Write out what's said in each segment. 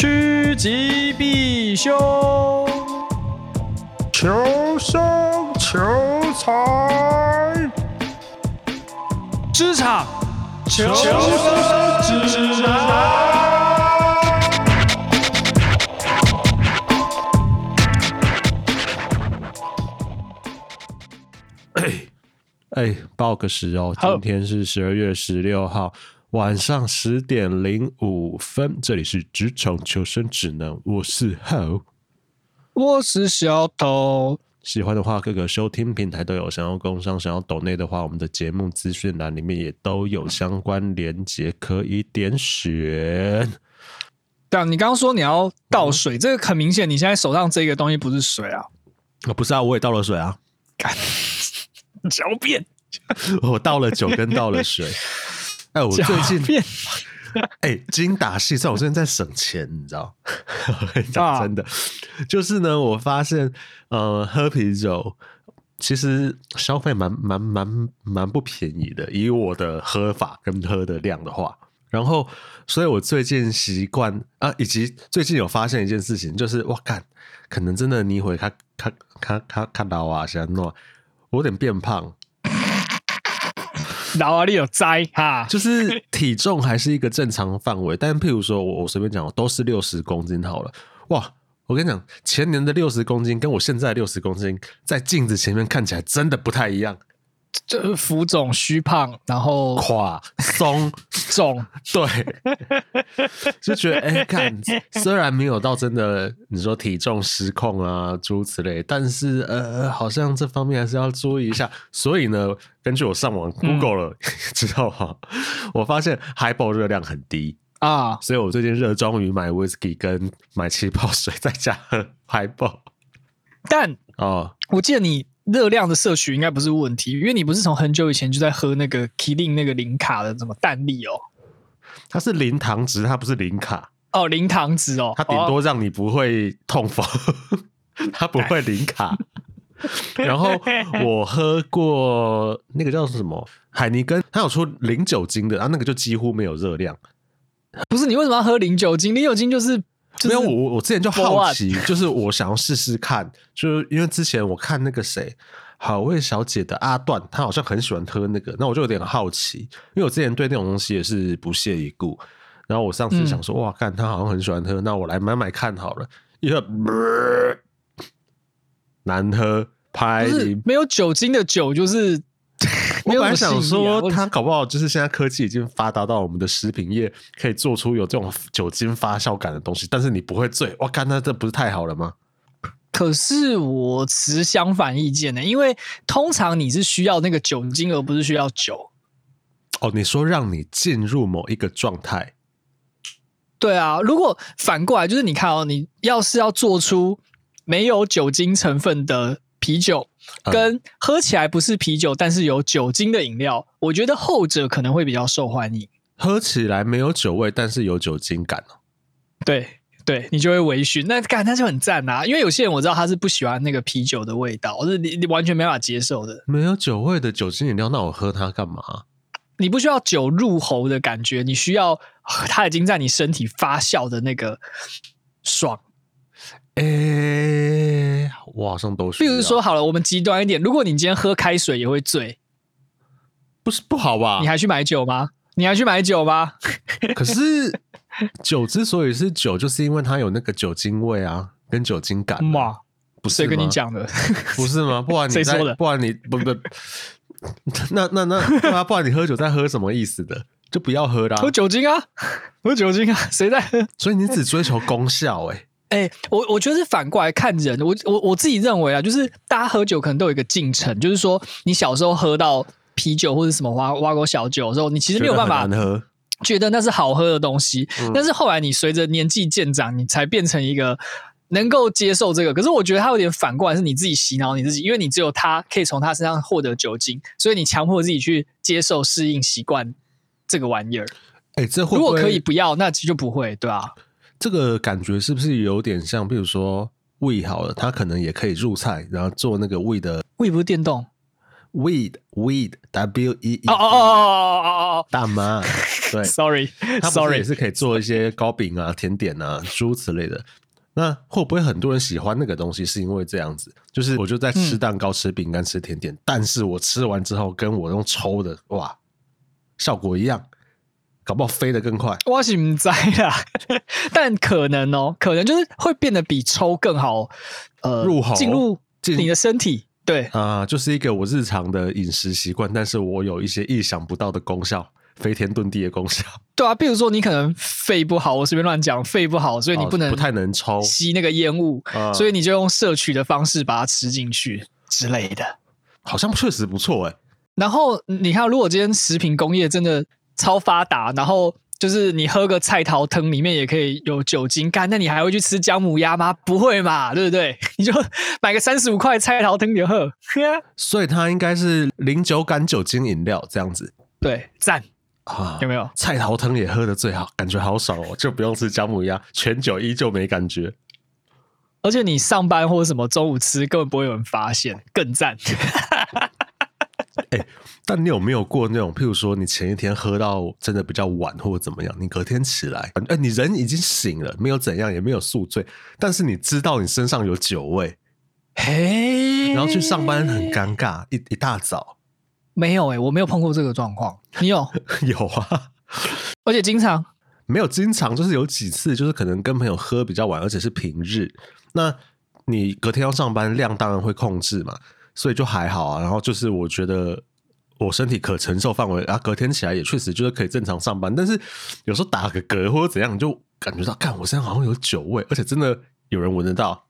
趋吉避凶，求生求财，职场求生指南。哎 哎，报个时哦，今天是十二月十六号。晚上十点零五分，这里是职场求生指南，我是浩，我是小头。喜欢的话，各个收听平台都有。想要工商，想要抖内的话，我们的节目资讯栏里面也都有相关连接，可以点选。对啊，你刚刚说你要倒水，嗯、这个很明显，你现在手上这个东西不是水啊？啊，不是啊，我也倒了水啊。狡辩，我倒了酒跟倒了水。哎，我最近哎精打细算，我最近在省钱，你知道？讲真的，就是呢，我发现呃，喝啤酒其实消费蛮蛮蛮蛮不便宜的，以我的喝法跟喝的量的话，然后，所以我最近习惯啊，以及最近有发现一件事情，就是我干，可能真的你会看看看看看到啊，现在弄，我有点变胖。老啊，你有灾哈？就是体重还是一个正常范围，但譬如说我我随便讲，我都是六十公斤好了。哇，我跟你讲，前年的六十公斤跟我现在六十公斤，在镜子前面看起来真的不太一样。这浮肿、虚胖，然后垮、松、肿，对，就觉得哎、欸，看，虽然没有到真的你说体重失控啊诸如此类，但是呃，好像这方面还是要注意一下。所以呢，根据我上网 Google 了之后哈，我发现 Highball 热量很低啊，所以我最近热衷于买 Whisky 跟买气泡水，在家喝 Highball。但哦，我记得你。热量的摄取应该不是问题，因为你不是从很久以前就在喝那个 k i l i n g 那个零卡的什么蛋力哦，它是零糖值，它不是零卡哦，零糖值哦，它顶多让你不会痛风，哦、它不会零卡。然后我喝过那个叫什么海尼根，它有出零酒精的，然啊，那个就几乎没有热量。不是你为什么要喝零酒精？零酒精就是。没有我，我之前就好奇，就是我想要试试看，就是因为之前我看那个谁，好味小姐的阿段，她好像很喜欢喝那个，那我就有点好奇，因为我之前对那种东西也是不屑一顾。然后我上次想说，嗯、哇，看他好像很喜欢喝，那我来买买看好了，一喝，难喝，拍没有酒精的酒就是。我本来想说，他搞不好就是现在科技已经发达到我们的食品业可以做出有这种酒精发酵感的东西，但是你不会醉。我看那这不是太好了吗？可是我持相反意见呢，因为通常你是需要那个酒精，而不是需要酒。哦，你说让你进入某一个状态？对啊，如果反过来，就是你看哦，你要是要做出没有酒精成分的啤酒。跟喝起来不是啤酒，但是有酒精的饮料，我觉得后者可能会比较受欢迎。喝起来没有酒味，但是有酒精感哦。对对，你就会微醺，那感那就很赞啊！因为有些人我知道他是不喜欢那个啤酒的味道，是你你完全没法接受的。没有酒味的酒精饮料，那我喝它干嘛？你不需要酒入喉的感觉，你需要它已经在你身体发酵的那个爽。诶、欸，我好像都是。比如说，好了，我们极端一点，如果你今天喝开水也会醉，不是不好吧？你还去买酒吗？你还去买酒吗？可是酒之所以是酒，就是因为它有那个酒精味啊，跟酒精感嘛。不是谁跟你讲的？不是吗？不然你谁说的？不然你不不，那那那那、啊，不然你喝酒在喝什么意思的？就不要喝啦。喝酒精啊，喝酒精啊，谁在喝？所以你只追求功效哎、欸。哎、欸，我我觉得是反过来看人，我我我自己认为啊，就是大家喝酒可能都有一个进程，就是说你小时候喝到啤酒或者什么挖挖沟小酒的时候，你其实没有办法觉得那是好喝的东西，但是后来你随着年纪渐长，你才变成一个能够接受这个。可是我觉得他有点反过来，是你自己洗脑你自己，因为你只有他可以从他身上获得酒精，所以你强迫自己去接受、适应、习惯这个玩意儿。哎、欸，这会如果可以不要，那其实就不会，对吧、啊？这个感觉是不是有点像？比如说，胃好了，它可能也可以入菜，然后做那个胃的。胃不是电动，weed weed w e e 哦哦哦哦哦哦，大妈，对，sorry，它不是也是可以做一些糕饼啊、甜点啊、诸如此类的。那会不会很多人喜欢那个东西？是因为这样子，就是我就在吃蛋糕、吃饼干、吃甜点，但是我吃完之后，跟我用抽的，哇，效果一样，搞不好飞得更快。我是不知啦，但可能哦，可能就是会变得比抽更好，呃，入喉进入你的身体。对啊，就是一个我日常的饮食习惯，但是我有一些意想不到的功效。飞天遁地的功效，对啊，比如说你可能肺不好，我随便乱讲，肺不好，所以你不能、哦、不太能抽吸那个烟雾，嗯、所以你就用摄取的方式把它吃进去之类的，好像确实不错哎。然后你看，如果今天食品工业真的超发达，然后就是你喝个菜头汤里面也可以有酒精干，那你还会去吃姜母鸭吗？不会嘛，对不对？你就买个三十五块菜头汤就喝，所以它应该是零酒感酒精饮料这样子，对，赞。啊，有没有菜头汤也喝得最好，感觉好爽哦，就不用吃姜母鸭，全酒依旧没感觉。而且你上班或者什么中午吃，根本不会有人发现，更赞。欸，但你有没有过那种，譬如说你前一天喝到真的比较晚或者怎么样，你隔天起来，哎，你人已经醒了，没有怎样，也没有宿醉，但是你知道你身上有酒味，嘿，然后去上班很尴尬，一一大早。没有哎、欸，我没有碰过这个状况。你有？有啊，而且经常没有经常，就是有几次，就是可能跟朋友喝比较晚，而且是平日。那你隔天要上班，量当然会控制嘛，所以就还好啊。然后就是我觉得我身体可承受范围，然后隔天起来也确实就是可以正常上班。但是有时候打个嗝或者怎样，就感觉到，看我身上好像有酒味，而且真的有人闻得到。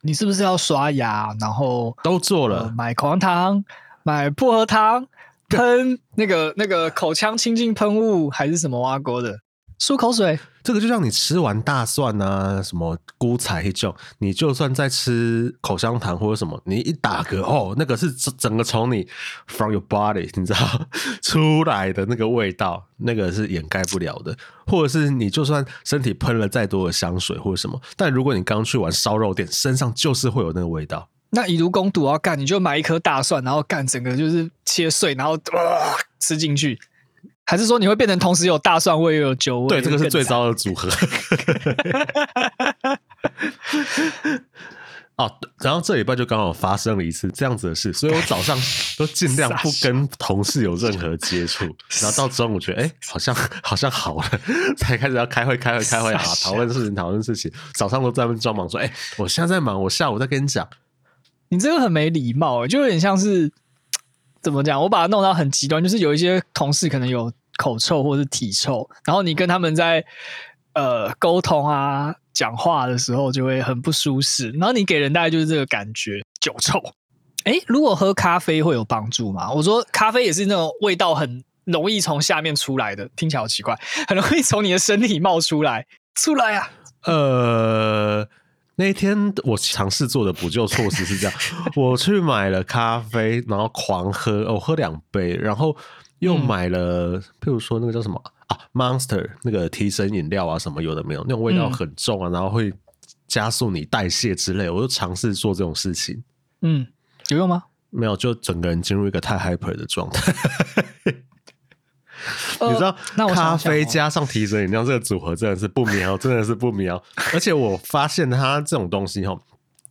你是不是要刷牙？然后都做了，呃、买口香糖。买薄荷糖，喷那个那个口腔清净喷雾，还是什么挖沟的漱口水？这个就像你吃完大蒜啊，什么菇菜一种，你就算在吃口香糖或者什么，你一打嗝哦，那个是整个从你 from your body，你知道 出来的那个味道，那个是掩盖不了的。或者是你就算身体喷了再多的香水或者什么，但如果你刚去完烧肉店，身上就是会有那个味道。那以毒攻毒要干，你就买一颗大蒜，然后干整个就是切碎，然后哇吃进去，还是说你会变成同时有大蒜味又有酒味？对，这个是最糟的组合。哦，然后这礼拜就刚好发生了一次这样子的事，所以我早上都尽量不跟同事有任何接触，然后到中午觉得哎、欸，好像好像好了，才开始要开会开会开会啊，讨论事情讨论事情，早上都在那边装忙说，哎、欸，我现在在忙，我下午再跟你讲。你这个很没礼貌，就有点像是怎么讲？我把它弄到很极端，就是有一些同事可能有口臭或者是体臭，然后你跟他们在呃沟通啊、讲话的时候就会很不舒适，然后你给人大概就是这个感觉，酒臭。诶，如果喝咖啡会有帮助吗？我说咖啡也是那种味道很容易从下面出来的，听起来好奇怪，很容易从你的身体冒出来，出来啊？呃。那一天我尝试做的补救措施是这样：我去买了咖啡，然后狂喝，我喝两杯，然后又买了，譬如说那个叫什么啊，Monster 那个提神饮料啊，什么有的没有，那种味道很重啊，然后会加速你代谢之类，我就尝试做这种事情。嗯，有用吗？没有，就整个人进入一个太 hyper 的状态。你知道，那咖啡加上提神饮料这个组合真的是不妙，真的是不妙。而且我发现它这种东西哈，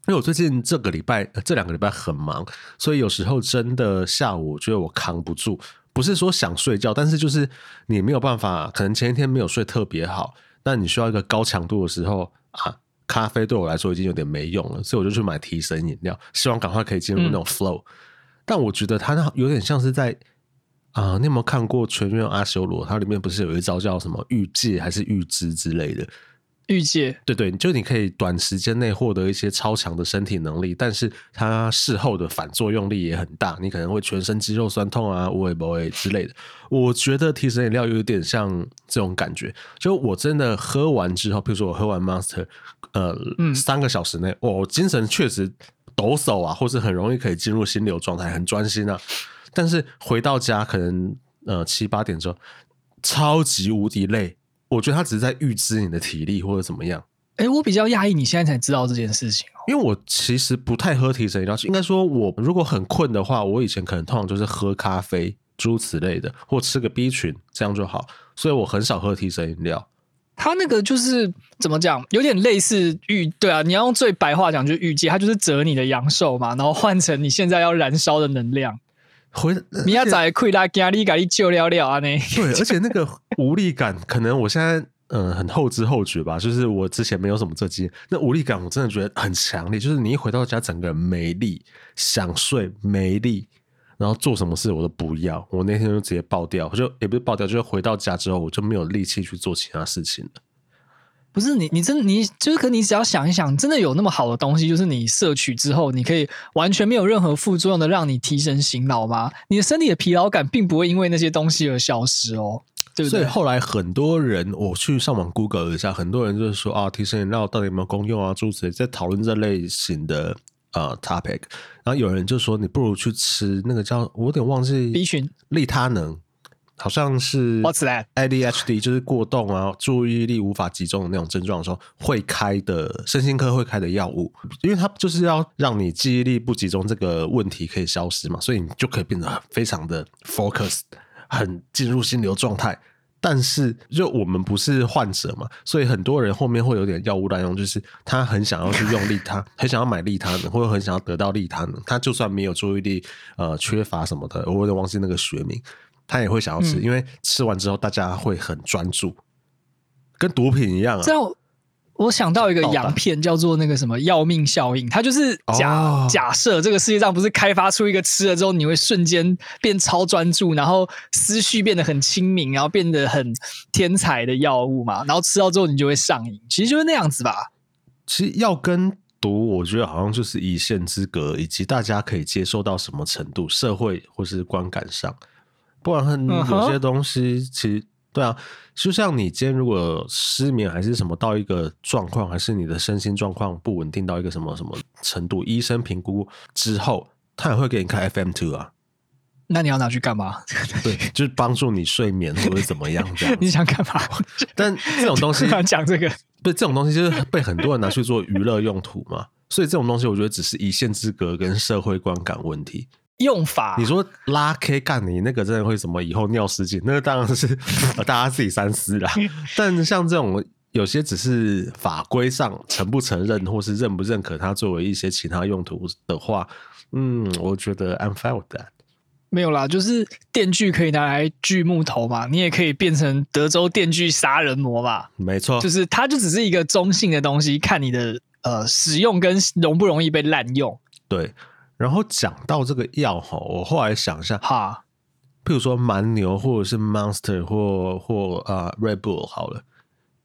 因为我最近这个礼拜、这两个礼拜很忙，所以有时候真的下午我觉得我扛不住，不是说想睡觉，但是就是你没有办法，可能前一天没有睡特别好，那你需要一个高强度的时候啊，咖啡对我来说已经有点没用了，所以我就去买提神饮料，希望赶快可以进入那种 flow。但我觉得它那有点像是在。啊、呃，你有没有看过《全员阿修罗》？它里面不是有一招叫什么预界还是预知之类的？预界，对对，就你可以短时间内获得一些超强的身体能力，但是它事后的反作用力也很大，你可能会全身肌肉酸痛啊、无为不为之类的。我觉得提神饮料有点像这种感觉，就我真的喝完之后，比如说我喝完 Monster，呃，嗯、三个小时内，我精神确实抖擞啊，或是很容易可以进入心流状态，很专心啊。但是回到家可能呃七八点之后，超级无敌累。我觉得他只是在预支你的体力或者怎么样。哎，我比较讶异你现在才知道这件事情哦，因为我其实不太喝提神饮料，应该说我如果很困的话，我以前可能通常就是喝咖啡诸如此类的，或吃个 B 群这样就好，所以我很少喝提神饮料。它那个就是怎么讲，有点类似预，对啊，你要用最白话讲就是欲界，它就是折你的阳寿嘛，然后换成你现在要燃烧的能量。回你要在亏拉加力咖喱救了了啊？呢？对，而且那个无力感，可能我现在。嗯，很后知后觉吧，就是我之前没有什么这经验，那无力感我真的觉得很强烈，就是你一回到家，整个人没力，想睡没力，然后做什么事我都不要，我那天就直接爆掉，我就也不是爆掉，就是回到家之后我就没有力气去做其他事情了。不是你，你真你就是，可你只要想一想，真的有那么好的东西，就是你摄取之后，你可以完全没有任何副作用的让你提神醒脑吗？你的身体的疲劳感并不会因为那些东西而消失哦。对不对，所以后来很多人，我去上网 Google 一下，很多人就是说啊，提神饮料到底有没有功用啊？诸如此类，在讨论这类型的呃 topic。然后有人就说，你不如去吃那个叫我有点忘记 B 群利他能，好像是 What's that? ADHD，就是过动啊，注意力无法集中的那种症状的时候会开的身心科会开的药物，因为它就是要让你记忆力不集中这个问题可以消失嘛，所以你就可以变得非常的 focus。很进入心流状态，但是就我们不是患者嘛，所以很多人后面会有点药物滥用，就是他很想要去用利他，很想要买利他能，或者很想要得到利他能，他就算没有注意力呃缺乏什么的，我有点忘记那个学名，他也会想要吃，嗯、因为吃完之后大家会很专注，跟毒品一样啊。这我想到一个洋片，叫做那个什么“要命效应”，它就是假、哦、假设这个世界上不是开发出一个吃了之后你会瞬间变超专注，然后思绪变得很清明，然后变得很天才的药物嘛？然后吃到之后你就会上瘾，其实就是那样子吧。其实药跟毒，我觉得好像就是一线之隔，以及大家可以接受到什么程度，社会或是观感上，不然很有些东西其实。对啊，就像你今天如果失眠还是什么到一个状况，还是你的身心状况不稳定到一个什么什么程度，医生评估之后，他也会给你开 FM two 啊。那你要拿去干嘛？对，就是帮助你睡眠或者怎么样这样。你想干嘛？但这种东西 讲这个，对，这种东西就是被很多人拿去做娱乐用途嘛。所以这种东西，我觉得只是一线之隔跟社会观感问题。用法，你说拉 K 干你那个真的会什么？以后尿失禁，那个当然是 大家自己三思啦。但像这种有些只是法规上承不承认，或是认不认可它作为一些其他用途的话，嗯，我觉得 I'm fine with that。没有啦，就是电锯可以拿来锯木头嘛，你也可以变成德州电锯杀人魔嘛。没错，就是它就只是一个中性的东西，看你的呃使用跟容不容易被滥用。对。然后讲到这个药哈，我后来想一下哈，譬如说蛮牛或者是 Monster 或或啊、呃、Red Bull 好了，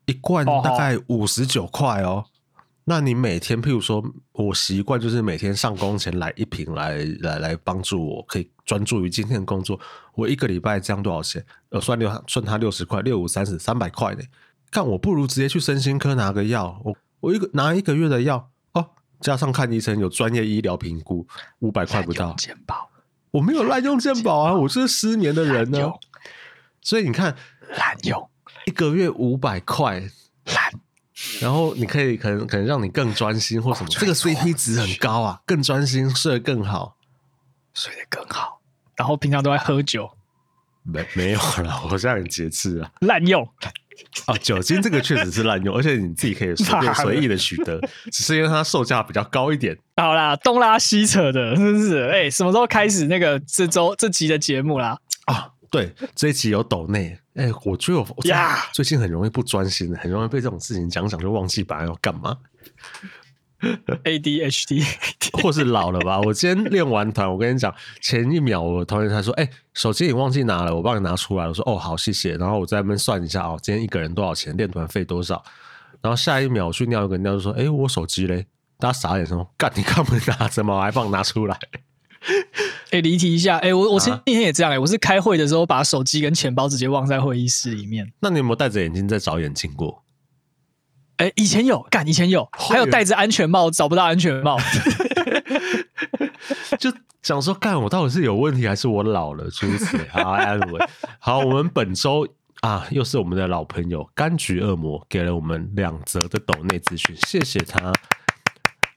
一罐大概五十九块哦。那你每天譬如说，我习惯就是每天上工前来一瓶来来来帮助我可以专注于今天的工作。我一个礼拜这样多少钱？呃，算六算他六十块，六五三十三百块呢。看我不如直接去身心科拿个药，我我一个拿一个月的药。加上看医生有专业医疗评估，五百块不到。健保，我没有滥用健保啊，我是失眠的人呢。所以你看，滥用。一个月五百块，滥，然后你可以可能可能让你更专心或什么，这个 CP 值很高啊，更专心，睡得更好，睡得更好。然后平常都在喝酒，没没有了，我现在很节制啊，滥用。哦，酒精这个确实是滥用，而且你自己可以随 便随意的取得，只是因为它售价比较高一点。好啦，东拉西扯的，是不是？哎、欸，什么时候开始那个这周这集的节目啦？啊，对，这一集有抖内。哎、欸，我就有呀，最近很容易不专心，很容易被这种事情讲讲就忘记本来要干嘛。ADHD，或是老了吧？我今天练完团，我跟你讲，前一秒我同学他说：“哎、欸，手机你忘记拿了，我帮你拿出来。”我说：“哦，好，谢谢。”然后我在那边算一下哦，今天一个人多少钱，练团费多少。然后下一秒我去尿一个尿，就说：“哎、欸，我手机嘞？”大家傻眼说：“干，你干嘛拿着吗？我还帮你拿出来。”哎，离题一下，哎、欸，我我前几天也这样哎、欸，我是开会的时候把手机跟钱包直接忘在会议室里面。那你有没有戴着眼镜在找眼镜过？哎、欸，以前有干，以前有，还有戴着安全帽找不到安全帽，就想说干，我到底是有问题还是我老了？诸如此类。好，安伟，好，我们本周啊，又是我们的老朋友柑橘恶魔给了我们两折的抖内资讯，谢谢他。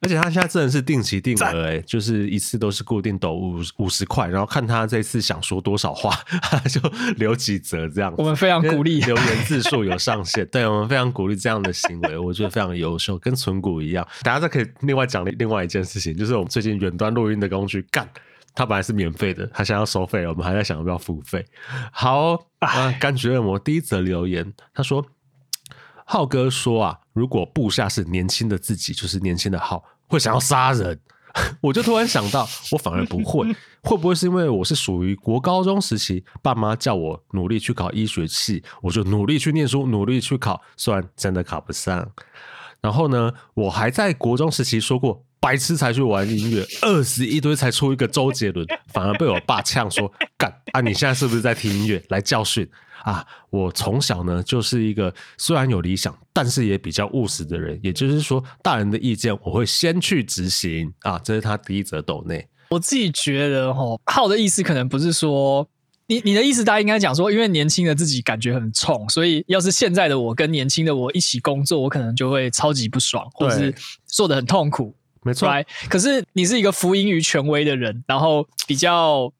而且他现在真的是定期定额，哎，就是一次都是固定抖五五十块，然后看他这次想说多少话，他 就留几则这样。我们非常鼓励留言字数有上限，对，我们非常鼓励这样的行为，我觉得非常优秀，跟存股一样。大家再可以另外讲另外一件事情，就是我们最近远端录音的工具干，它本来是免费的，他想要收费，我们还在想要不要付费。好啊，柑橘恶魔第一则留言，他说。浩哥说啊，如果部下是年轻的自己，就是年轻的浩，会想要杀人。我就突然想到，我反而不会，会不会是因为我是属于国高中时期，爸妈叫我努力去考医学系，我就努力去念书，努力去考，虽然真的考不上。然后呢，我还在国中时期说过，白痴才去玩音乐，二十一堆才出一个周杰伦，反而被我爸呛说，干啊，你现在是不是在听音乐来教训？啊，我从小呢就是一个虽然有理想，但是也比较务实的人。也就是说，大人的意见我会先去执行啊。这是他第一则抖内。我自己觉得，哈，浩的意思可能不是说你你的意思，大家应该讲说，因为年轻的自己感觉很冲，所以要是现在的我跟年轻的我一起工作，我可能就会超级不爽，或者是做的很痛苦。没错。可是你是一个服膺于权威的人，然后比较。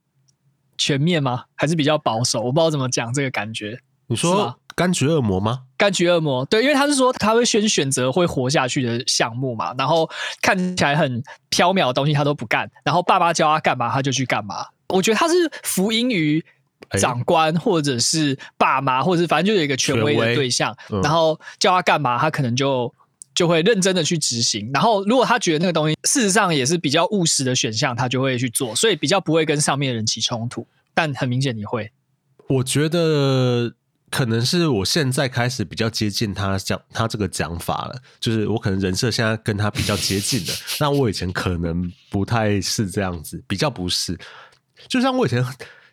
全面吗？还是比较保守？我不知道怎么讲这个感觉。你说柑橘恶魔吗？柑橘恶魔，对，因为他是说他会先选择会活下去的项目嘛，然后看起来很缥缈的东西他都不干，然后爸爸教他干嘛他就去干嘛。我觉得他是服膺于长官或者是爸妈，或者是反正就有一个权威的对象，嗯、然后叫他干嘛，他可能就。就会认真的去执行，然后如果他觉得那个东西事实上也是比较务实的选项，他就会去做，所以比较不会跟上面的人起冲突。但很明显你会，我觉得可能是我现在开始比较接近他讲他这个讲法了，就是我可能人设现在跟他比较接近的，那我以前可能不太是这样子，比较不是，就像我以前。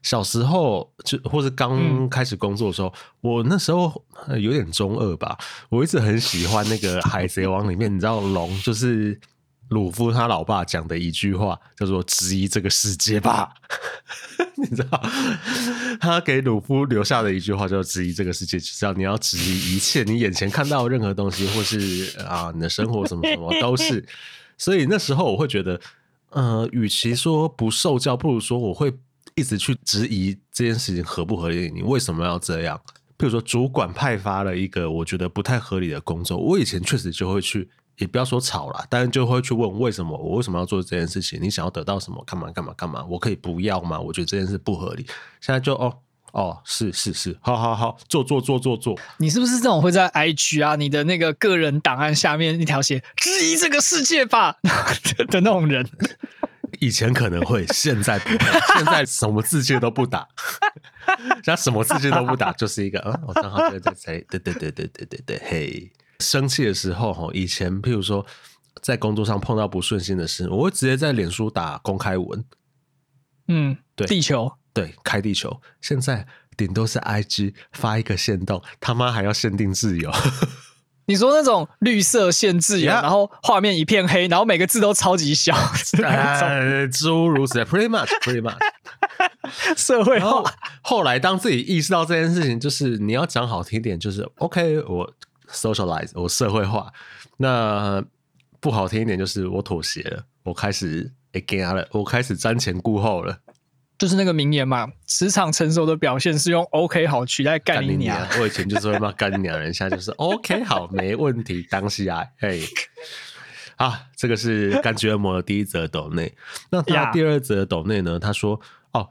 小时候就或是刚开始工作的时候，嗯、我那时候有点中二吧。我一直很喜欢那个《海贼王》里面，你知道龙就是鲁夫他老爸讲的一句话，叫做“质疑这个世界吧”。你知道他给鲁夫留下的一句话叫“质疑这个世界”，只要你要质疑一切你眼前看到任何东西，或是啊你的生活什么什么 都是。所以那时候我会觉得，呃，与其说不受教，不如说我会。一直去质疑这件事情合不合理，你为什么要这样？譬如说，主管派发了一个我觉得不太合理的工作，我以前确实就会去，也不要说吵啦，但是就会去问为什么，我为什么要做这件事情？你想要得到什么？干嘛干嘛干嘛？我可以不要吗？我觉得这件事不合理。现在就哦哦，是是是，好好好，做做做做做。你是不是这种会在 IG 啊，你的那个个人档案下面一条写质疑这个世界吧 的那种人？以前可能会，现在不会。现在什么字句都不打，现在什么字句都不打，就是一个嗯，我正好在在在，对对对对对对对，嘿，生气的时候哈，以前譬如说在工作上碰到不顺心的事，我会直接在脸书打公开文，嗯，对，地球，对，开地球。现在顶多是 IG 发一个限动，他妈还要限定自由。你说那种绿色限制，然后画面一片黑，然后每个字都超级小，呃，诸如此类，pretty much，pretty much。社会化。后来当自己意识到这件事情，就是你要讲好听点，就是 OK，我 socialize，我社会化。那不好听一点，就是我妥协了，我开始 again 了，我开始瞻前顾后了。就是那个名言嘛，职场成熟的表现是用 “OK 好”取代“干你娘”。我以前就是会骂“干你娘”，人现在就是 “OK 好”，没问题。当下，嘿，啊，这个是柑橘恶魔的第一则抖内。那他第二则抖内呢？他说：“哦，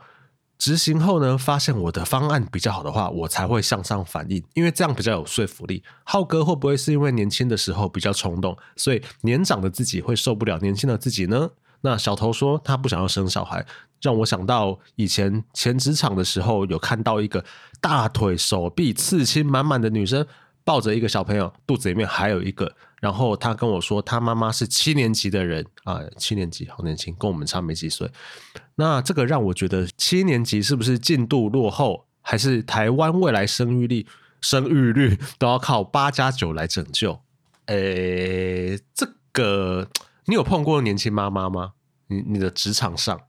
执行后呢，发现我的方案比较好的话，我才会向上反映，因为这样比较有说服力。”浩哥会不会是因为年轻的时候比较冲动，所以年长的自己会受不了年轻的自己呢？那小头说他不想要生小孩，让我想到以前前职场的时候，有看到一个大腿、手臂刺青满满的女生抱着一个小朋友，肚子里面还有一个。然后他跟我说，他妈妈是七年级的人啊，七年级好年轻，跟我们差没几岁。那这个让我觉得，七年级是不是进度落后，还是台湾未来生育率生育率都要靠八加九来拯救？诶，这个。你有碰过年轻妈妈吗？你你的职场上，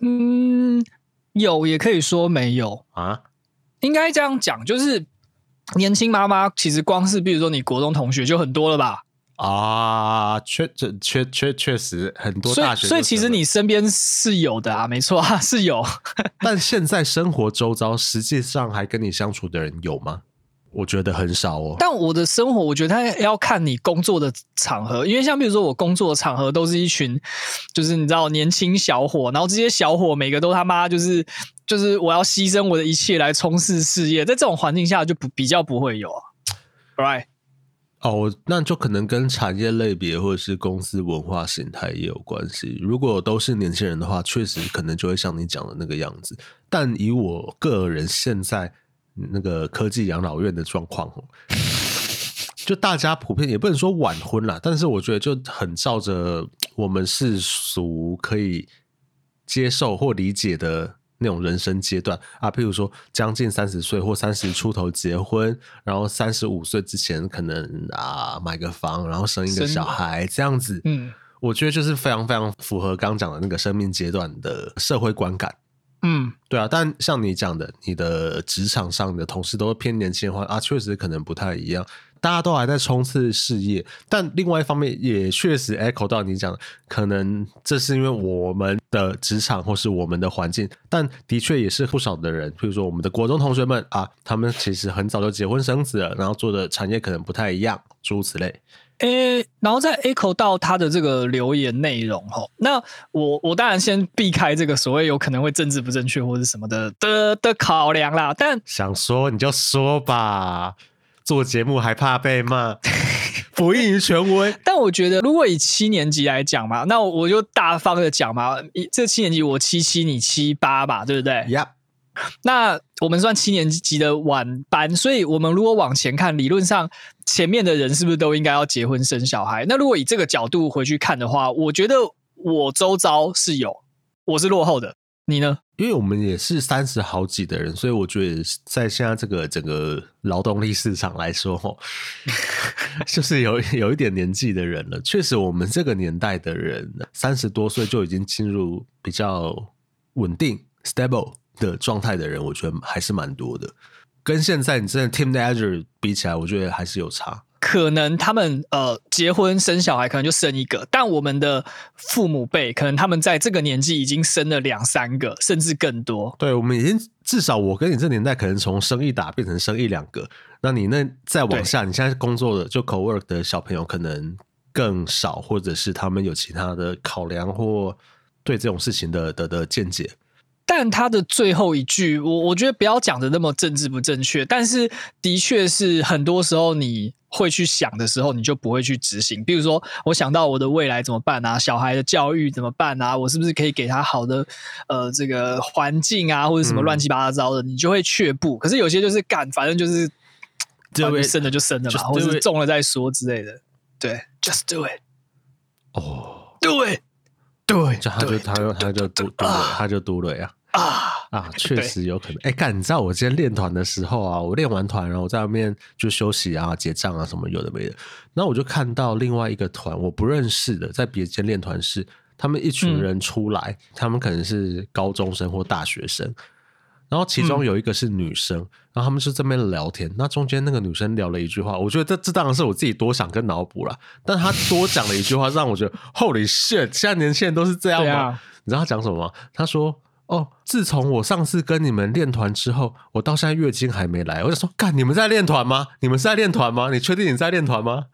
嗯，有也可以说没有啊。应该这样讲，就是年轻妈妈其实光是比如说你国中同学就很多了吧？啊，确确确确确实很多大学，所以所以其实你身边是有的啊，没错啊，是有。但现在生活周遭，实际上还跟你相处的人有吗？我觉得很少哦。但我的生活，我觉得他要看你工作的场合，因为像比如说我工作的场合，都是一群就是你知道年轻小伙，然后这些小伙每个都他妈就是就是我要牺牲我的一切来冲刺事业，在这种环境下就不比较不会有啊，right。哦，那就可能跟产业类别或者是公司文化形态也有关系。如果都是年轻人的话，确实可能就会像你讲的那个样子。但以我个人现在那个科技养老院的状况，就大家普遍也不能说晚婚啦，但是我觉得就很照着我们世俗可以接受或理解的。那种人生阶段啊，譬如说将近三十岁或三十出头结婚，然后三十五岁之前可能啊买个房，然后生一个小孩这样子。嗯，我觉得就是非常非常符合刚讲的那个生命阶段的社会观感。嗯，对啊。但像你讲的，你的职场上的同事都偏年轻的话啊，确实可能不太一样。大家都还在冲刺事业，但另外一方面也确实 echo 到你讲，可能这是因为我们的职场或是我们的环境，但的确也是不少的人，比如说我们的国中同学们啊，他们其实很早就结婚生子了，然后做的产业可能不太一样，诸如此类。诶、欸，然后再 echo 到他的这个留言内容哈，那我我当然先避开这个所谓有可能会政治不正确或者什么的的的考量啦，但想说你就说吧。做节目还怕被骂，不应于权威。但我觉得，如果以七年级来讲嘛，那我就大方的讲嘛，这七年级我七七，你七八吧，对不对？呀。那我们算七年级的晚班，所以我们如果往前看，理论上前面的人是不是都应该要结婚生小孩？那如果以这个角度回去看的话，我觉得我周遭是有，我是落后的。你呢？因为我们也是三十好几的人，所以我觉得在现在这个整个劳动力市场来说，吼，就是有有一点年纪的人了。确实，我们这个年代的人，三十多岁就已经进入比较稳定 stable 的状态的人，我觉得还是蛮多的。跟现在你真的 teenager 比起来，我觉得还是有差。可能他们呃结婚生小孩可能就生一个，但我们的父母辈可能他们在这个年纪已经生了两三个，甚至更多。对，我们已经至少我跟你这年代可能从生一打变成生一两个。那你那再往下，你现在工作的就 co-work 的小朋友可能更少，或者是他们有其他的考量或对这种事情的的的见解。但他的最后一句，我我觉得不要讲的那么政治不正确，但是的确是很多时候你会去想的时候，你就不会去执行。比如说，我想到我的未来怎么办啊？小孩的教育怎么办啊？我是不是可以给他好的呃这个环境啊，或者什么乱七八糟的，嗯、你就会却步。可是有些就是干，反正就是就生了就生了嘛，或者是中了再说之类的。对，just do it。哦，do it，对，就他就他就他就读读了，他就读了呀。啊啊，确实有可能。哎，干，你知道我今天练团的时候啊，我练完团，然后我在外面就休息啊、结账啊什么有的没的。然后我就看到另外一个团我不认识的，在别间练团室，他们一群人出来，嗯、他们可能是高中生或大学生。然后其中有一个是女生，嗯、然后他们是这边聊天。那中间那个女生聊了一句话，我觉得这这当然是我自己多想跟脑补了。但她多讲了一句话，让我觉得 Holy shit，现在年轻人都是这样吗？啊、你知道她讲什么吗？她说。哦，自从我上次跟你们练团之后，我到现在月经还没来。我就说，干，你们在练团吗？你们是在练团吗？你确定你在练团吗？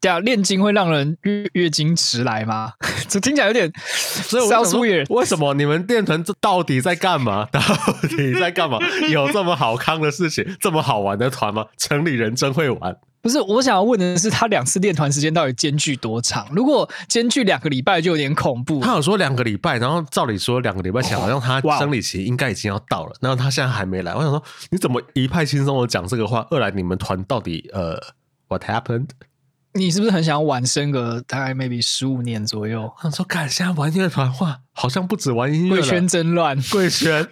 对啊，练经会让人月月经迟来吗？这听起来有点，所以我想说，为什么你们练团这到底在干嘛？到底在干嘛？有这么好康的事情，这么好玩的团吗？城里人真会玩。不是，我想要问的是，他两次练团时间到底间距多长？如果间距两个礼拜就有点恐怖。他有说两个礼拜，然后照理说两个礼拜前好像他生理期应该已经要到了，然后他现在还没来。我想说，你怎么一派轻松的讲这个话？二来，你们团到底呃，what happened？你是不是很想要晚生个大概 maybe 十五年左右？我想说，看现在玩乐团话，好像不止玩音乐，贵圈真乱，贵圈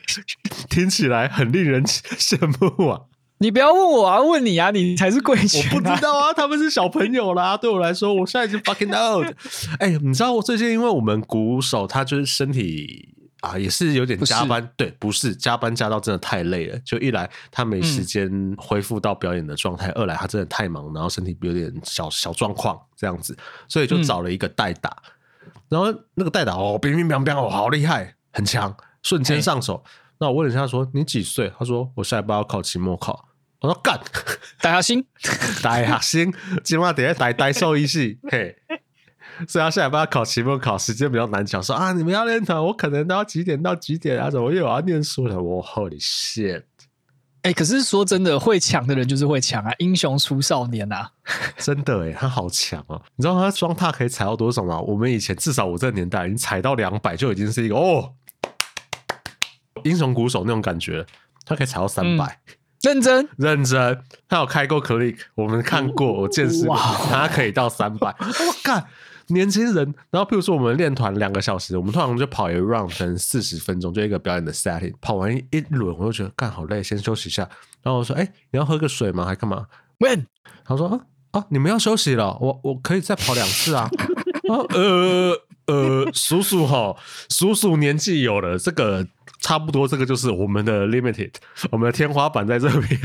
听起来很令人羡慕啊。你不要问我啊，问你啊，你才是贵圈。我不知道啊，他们是小朋友啦。对我来说，我现在已经 fucking old。哎、欸，你知道我最近因为我们鼓手他就是身体啊，也是有点加班，对，不是加班加到真的太累了。就一来他没时间恢复到表演的状态，嗯、二来他真的太忙，然后身体有点小小状况这样子，所以就找了一个代打。嗯、然后那个代打哦，乒乒乓乓哦，好厉害，很强，瞬间上手。欸、那我问了一下说，你几岁？他说我下礼拜要考期末考。我说干，大下心，大下心，今晚等下带带兽医系，嘿。所以他下礼拜要考期末考，时间比较难抢。说啊，你们要练团，我可能都要几点到几点啊？怎么又要念书了？我 Holy shit！哎、欸，可是说真的，会抢的人就是会抢啊，英雄出少年啊！真的哎、欸，他好强哦、啊！你知道他双踏可以踩到多少吗？我们以前至少我这个年代，你踩到两百就已经是一个哦，英雄鼓手那种感觉。他可以踩到三百、嗯，认真 认真。他有开过 click，我们看过，我见识过，他可以到三百。我干！年轻人，然后譬如说我们练团两个小时，我们通常就跑一 round，可能四十分钟，就一个表演的 setting。跑完一轮，我就觉得干好累，先休息一下。然后我说：“哎、欸，你要喝个水吗？还干嘛？”When 他说：“啊啊，你们要休息了，我我可以再跑两次啊。啊”呃呃，叔叔哈，叔叔年纪有了，这个差不多，这个就是我们的 limited，我们的天花板在这边。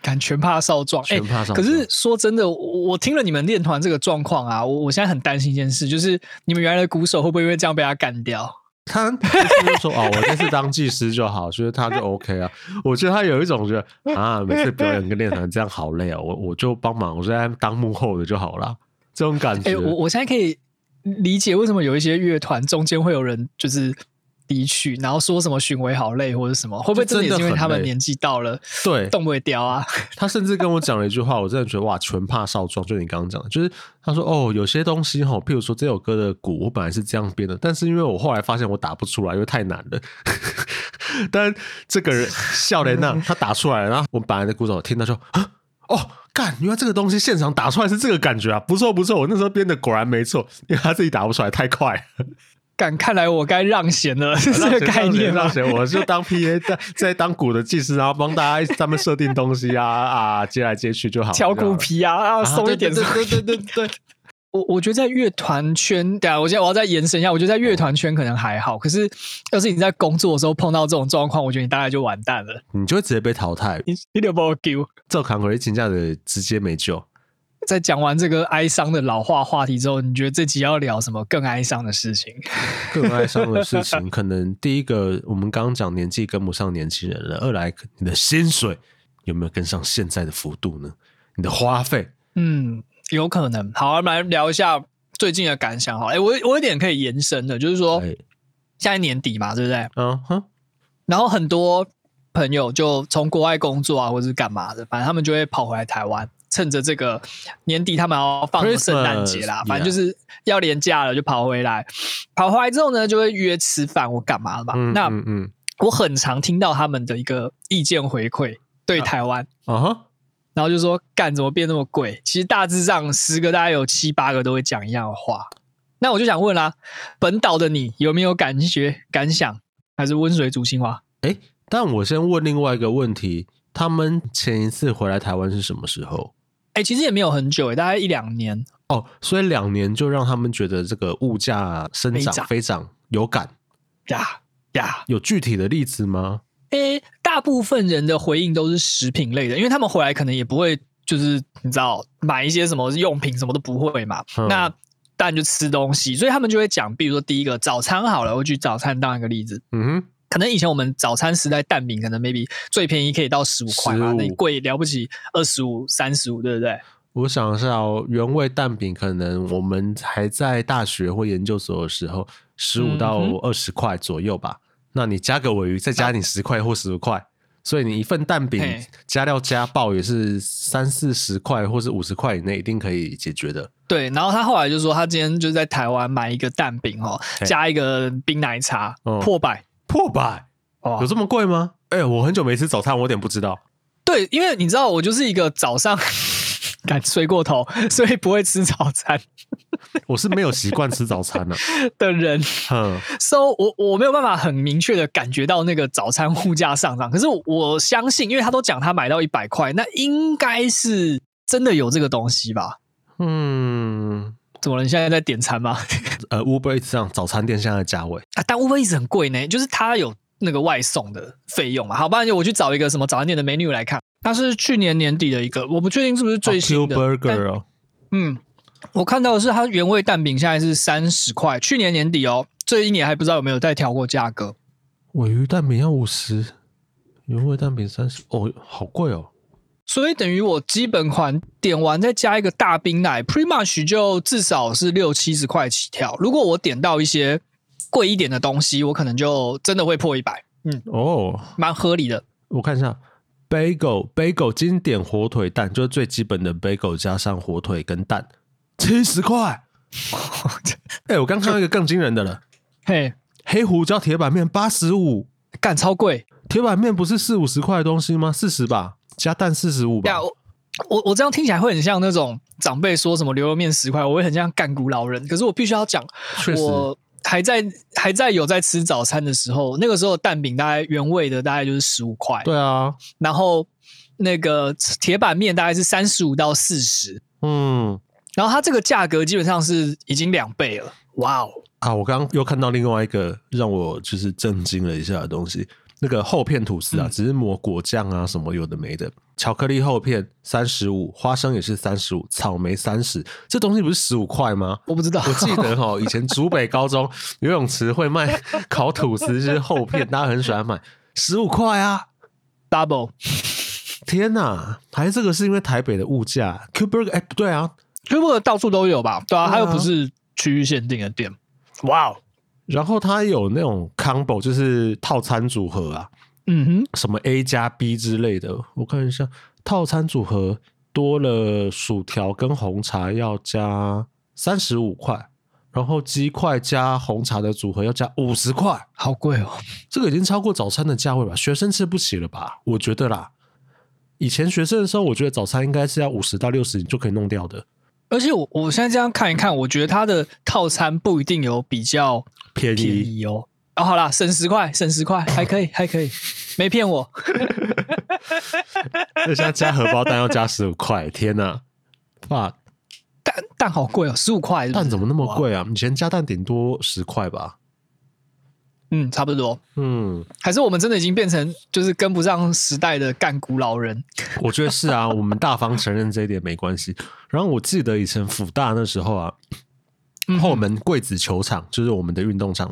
敢全怕少壮，哎、欸，可是说真的，我，我听了你们练团这个状况啊，我我现在很担心一件事，就是你们原来的鼓手会不会因为这样被他干掉？他就是说哦，我这次当技师就好，所以他就 OK 啊。我觉得他有一种觉得啊，每次表演跟练团这样好累啊，我我就帮忙，我现在当幕后的就好了，这种感觉。哎、欸，我我现在可以理解为什么有一些乐团中间会有人就是。离去，然后说什么巡回好累或者什么，会不会真的也是因为他们年纪到了，对，动不会掉啊？他甚至跟我讲了一句话，我真的觉得哇，全怕少壮。就你刚刚讲的，就是他说哦，有些东西哈，譬如说这首歌的鼓，我本来是这样编的，但是因为我后来发现我打不出来，因为太难了。但这个人笑雷那他打出来了，然后我本来的鼓手听到说啊，哦，干，原来这个东西现场打出来是这个感觉啊，不错不错，我那时候编的果然没错，因为他自己打不出来，太快。敢看来我该让贤了，是这个概念让贤，我就当 P A，在在当鼓的技师，然后帮大家他们设定东西啊 啊，接来接去就好。敲鼓皮啊，啊，松一点。对对对对对。我我觉得在乐团圈，对啊，我现在我要再延伸一下，我觉得在乐团圈可能还好，可是要是你在工作的时候碰到这种状况，我觉得你大概就完蛋了，你就会直接被淘汰。你你得帮我丢，这扛回请假的直接没救。在讲完这个哀伤的老化话题之后，你觉得这集要聊什么更哀伤的事情？更哀伤的事情，可能第一个，我们刚刚讲年纪跟不上年轻人了；二来，你的薪水有没有跟上现在的幅度呢？你的花费，嗯，有可能。好，我们来聊一下最近的感想。好，哎，我我有点可以延伸的，就是说，现在年底嘛，对不对？嗯哼。然后很多朋友就从国外工作啊，或者是干嘛的，反正他们就会跑回来台湾。趁着这个年底，他们要放圣诞节啦，反正就是要连假了，就跑回来。跑回来之后呢，就会约吃饭或干嘛了吧。那嗯，我很常听到他们的一个意见回馈，对台湾，然后就说干怎么变那么贵？其实大致上十个大概有七八个都会讲一样的话。那我就想问啦，本岛的你有没有感觉感想？还是温水煮青蛙？哎，但我先问另外一个问题：他们前一次回来台湾是什么时候？哎、欸，其实也没有很久，大概一两年哦，所以两年就让他们觉得这个物价生长飞涨有感呀呀，有具体的例子吗？哎、欸，大部分人的回应都是食品类的，因为他们回来可能也不会就是你知道买一些什么用品，什么都不会嘛。嗯、那当然就吃东西，所以他们就会讲，比如说第一个早餐好了，我举早餐当一个例子，嗯哼。可能以前我们早餐时代蛋饼可能 maybe 最便宜可以到十五块嘛，那贵了不起二十五、三十五，对不对？我想一下哦，原味蛋饼可能我们还在大学或研究所的时候，十五到二十块左右吧。嗯、那你加个尾鱼，再加你十块或十五块，所以你一份蛋饼加料加爆也是三四十块或是五十块以内，一定可以解决的。对，然后他后来就说，他今天就在台湾买一个蛋饼哦，加一个冰奶茶，嗯、破百。破百哦，有这么贵吗？哎、欸，我很久没吃早餐，我有点不知道。对，因为你知道，我就是一个早上 敢睡过头，所以不会吃早餐。我是没有习惯吃早餐的 的人。嗯，so 我我没有办法很明确的感觉到那个早餐物价上涨。可是我相信，因为他都讲他买到一百块，那应该是真的有这个东西吧？嗯。怎么了？你现在在点餐吗？呃，Uber Eats 上早餐店现在的价位啊，但 Uber Eats 很贵呢，就是它有那个外送的费用嘛。好，不然就我去找一个什么早餐店的 menu 来看。它是去年年底的一个，我不确定是不是最新的。Oh, Burger 哦，嗯，我看到的是它原味蛋饼现在是三十块，去年年底哦，这一年还不知道有没有再调过价格。尾鱼蛋饼要五十，原味蛋饼三十，哦，好贵哦。所以等于我基本款点完再加一个大冰奶，pretty much 就至少是六七十块起跳。如果我点到一些贵一点的东西，我可能就真的会破一百。嗯，哦，蛮合理的。我看一下，bagel bagel 经典火腿蛋就是最基本的 bagel 加上火腿跟蛋，七十块。哎、欸，我刚看到一个更惊人的了，嘿，黑胡椒铁板面八十五，干超贵。铁板面不是四五十块的东西吗？四十吧。加蛋四十五吧。我我我这样听起来会很像那种长辈说什么牛肉面十块，我会很像干古老人。可是我必须要讲，我还在还在有在吃早餐的时候，那个时候蛋饼大概原味的大概就是十五块。对啊，然后那个铁板面大概是三十五到四十。嗯，然后它这个价格基本上是已经两倍了。哇哦！啊，我刚刚又看到另外一个让我就是震惊了一下的东西。那个厚片吐司啊，只是抹果酱啊，什么有的没的。巧克力厚片三十五，花生也是三十五，草莓三十。这东西不是十五块吗？我不知道。我记得哈，以前竹北高中游泳池会卖 烤吐司，就是厚片，大家很喜欢买，十五块啊，double。天哪，还是这个是因为台北的物价？Q Burger 哎，不对啊，Q Burger 到处都有吧？对啊，它又不是区域限定的店。哇哦！然后它有那种 combo，就是套餐组合啊，嗯哼，什么 A 加 B 之类的。我看一下，套餐组合多了薯条跟红茶要加三十五块，然后鸡块加红茶的组合要加五十块，好贵哦！这个已经超过早餐的价位吧？学生吃不起了吧？我觉得啦，以前学生的时候，我觉得早餐应该是要五十到六十你就可以弄掉的。而且我我现在这样看一看，我觉得它的套餐不一定有比较。便宜！哦，好啦，省十块，省十块，还可以，还可以，没骗我。那现在加荷包蛋要加十五块，天哪！哇，蛋蛋好贵哦，十五块，蛋怎么那么贵啊？以前加蛋顶多十块吧？嗯，差不多。嗯，还是我们真的已经变成就是跟不上时代的干古老人？我觉得是啊，我们大方承认这一点没关系。然后我记得以前辅大那时候啊。后门贵子球场就是我们的运动场，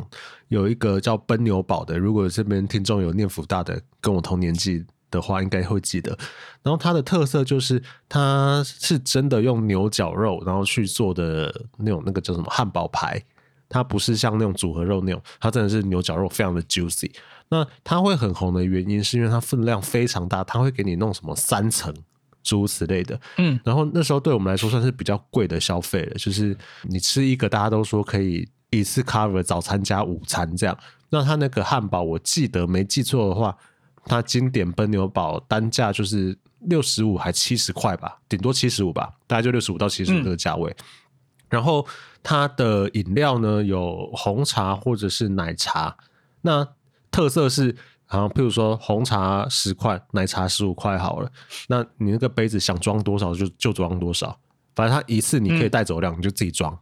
有一个叫奔牛堡的。如果这边听众有念福大的，跟我同年纪的话，应该会记得。然后它的特色就是，它是真的用牛角肉，然后去做的那种那个叫什么汉堡排。它不是像那种组合肉那种，它真的是牛角肉，非常的 juicy。那它会很红的原因，是因为它分量非常大，它会给你弄什么三层。诸如此类的，嗯，然后那时候对我们来说算是比较贵的消费了，就是你吃一个，大家都说可以一次 cover 早餐加午餐这样。那他那个汉堡，我记得没记错的话，它经典奔牛堡单价就是六十五还七十块吧，顶多七十五吧，大概就六十五到七十五这个价位。嗯、然后它的饮料呢，有红茶或者是奶茶，那特色是。好，譬如说红茶十块，奶茶十五块好了。那你那个杯子想装多少就就装多少，反正它一次你可以带走量，嗯、你就自己装。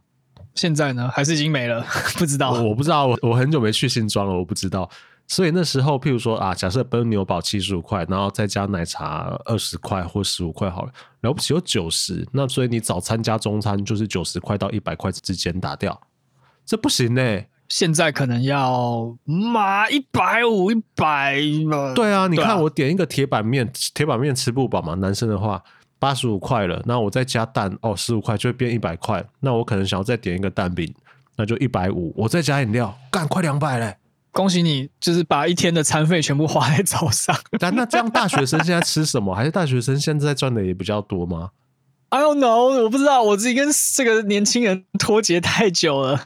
现在呢，还是已经没了？不知道，我，我不知道，我我很久没去新庄了，我不知道。所以那时候，譬如说啊，假设奔牛堡七十五块，然后再加奶茶二十块或十五块好了，了不起有九十。那所以你早餐加中餐就是九十块到一百块之间打掉，这不行呢、欸。现在可能要妈一百五一百嘛？对啊，你看我点一个铁板面，铁板面吃不饱嘛？男生的话八十五块了，那我再加蛋哦，十五块就会变一百块。那我可能想要再点一个蛋饼，那就一百五。我再加饮料，干快两百嘞！恭喜你，就是把一天的餐费全部花在早上。但那这样大学生现在吃什么？还是大学生现在赚的也比较多吗？I don't know，我不知道，我自己跟这个年轻人脱节太久了，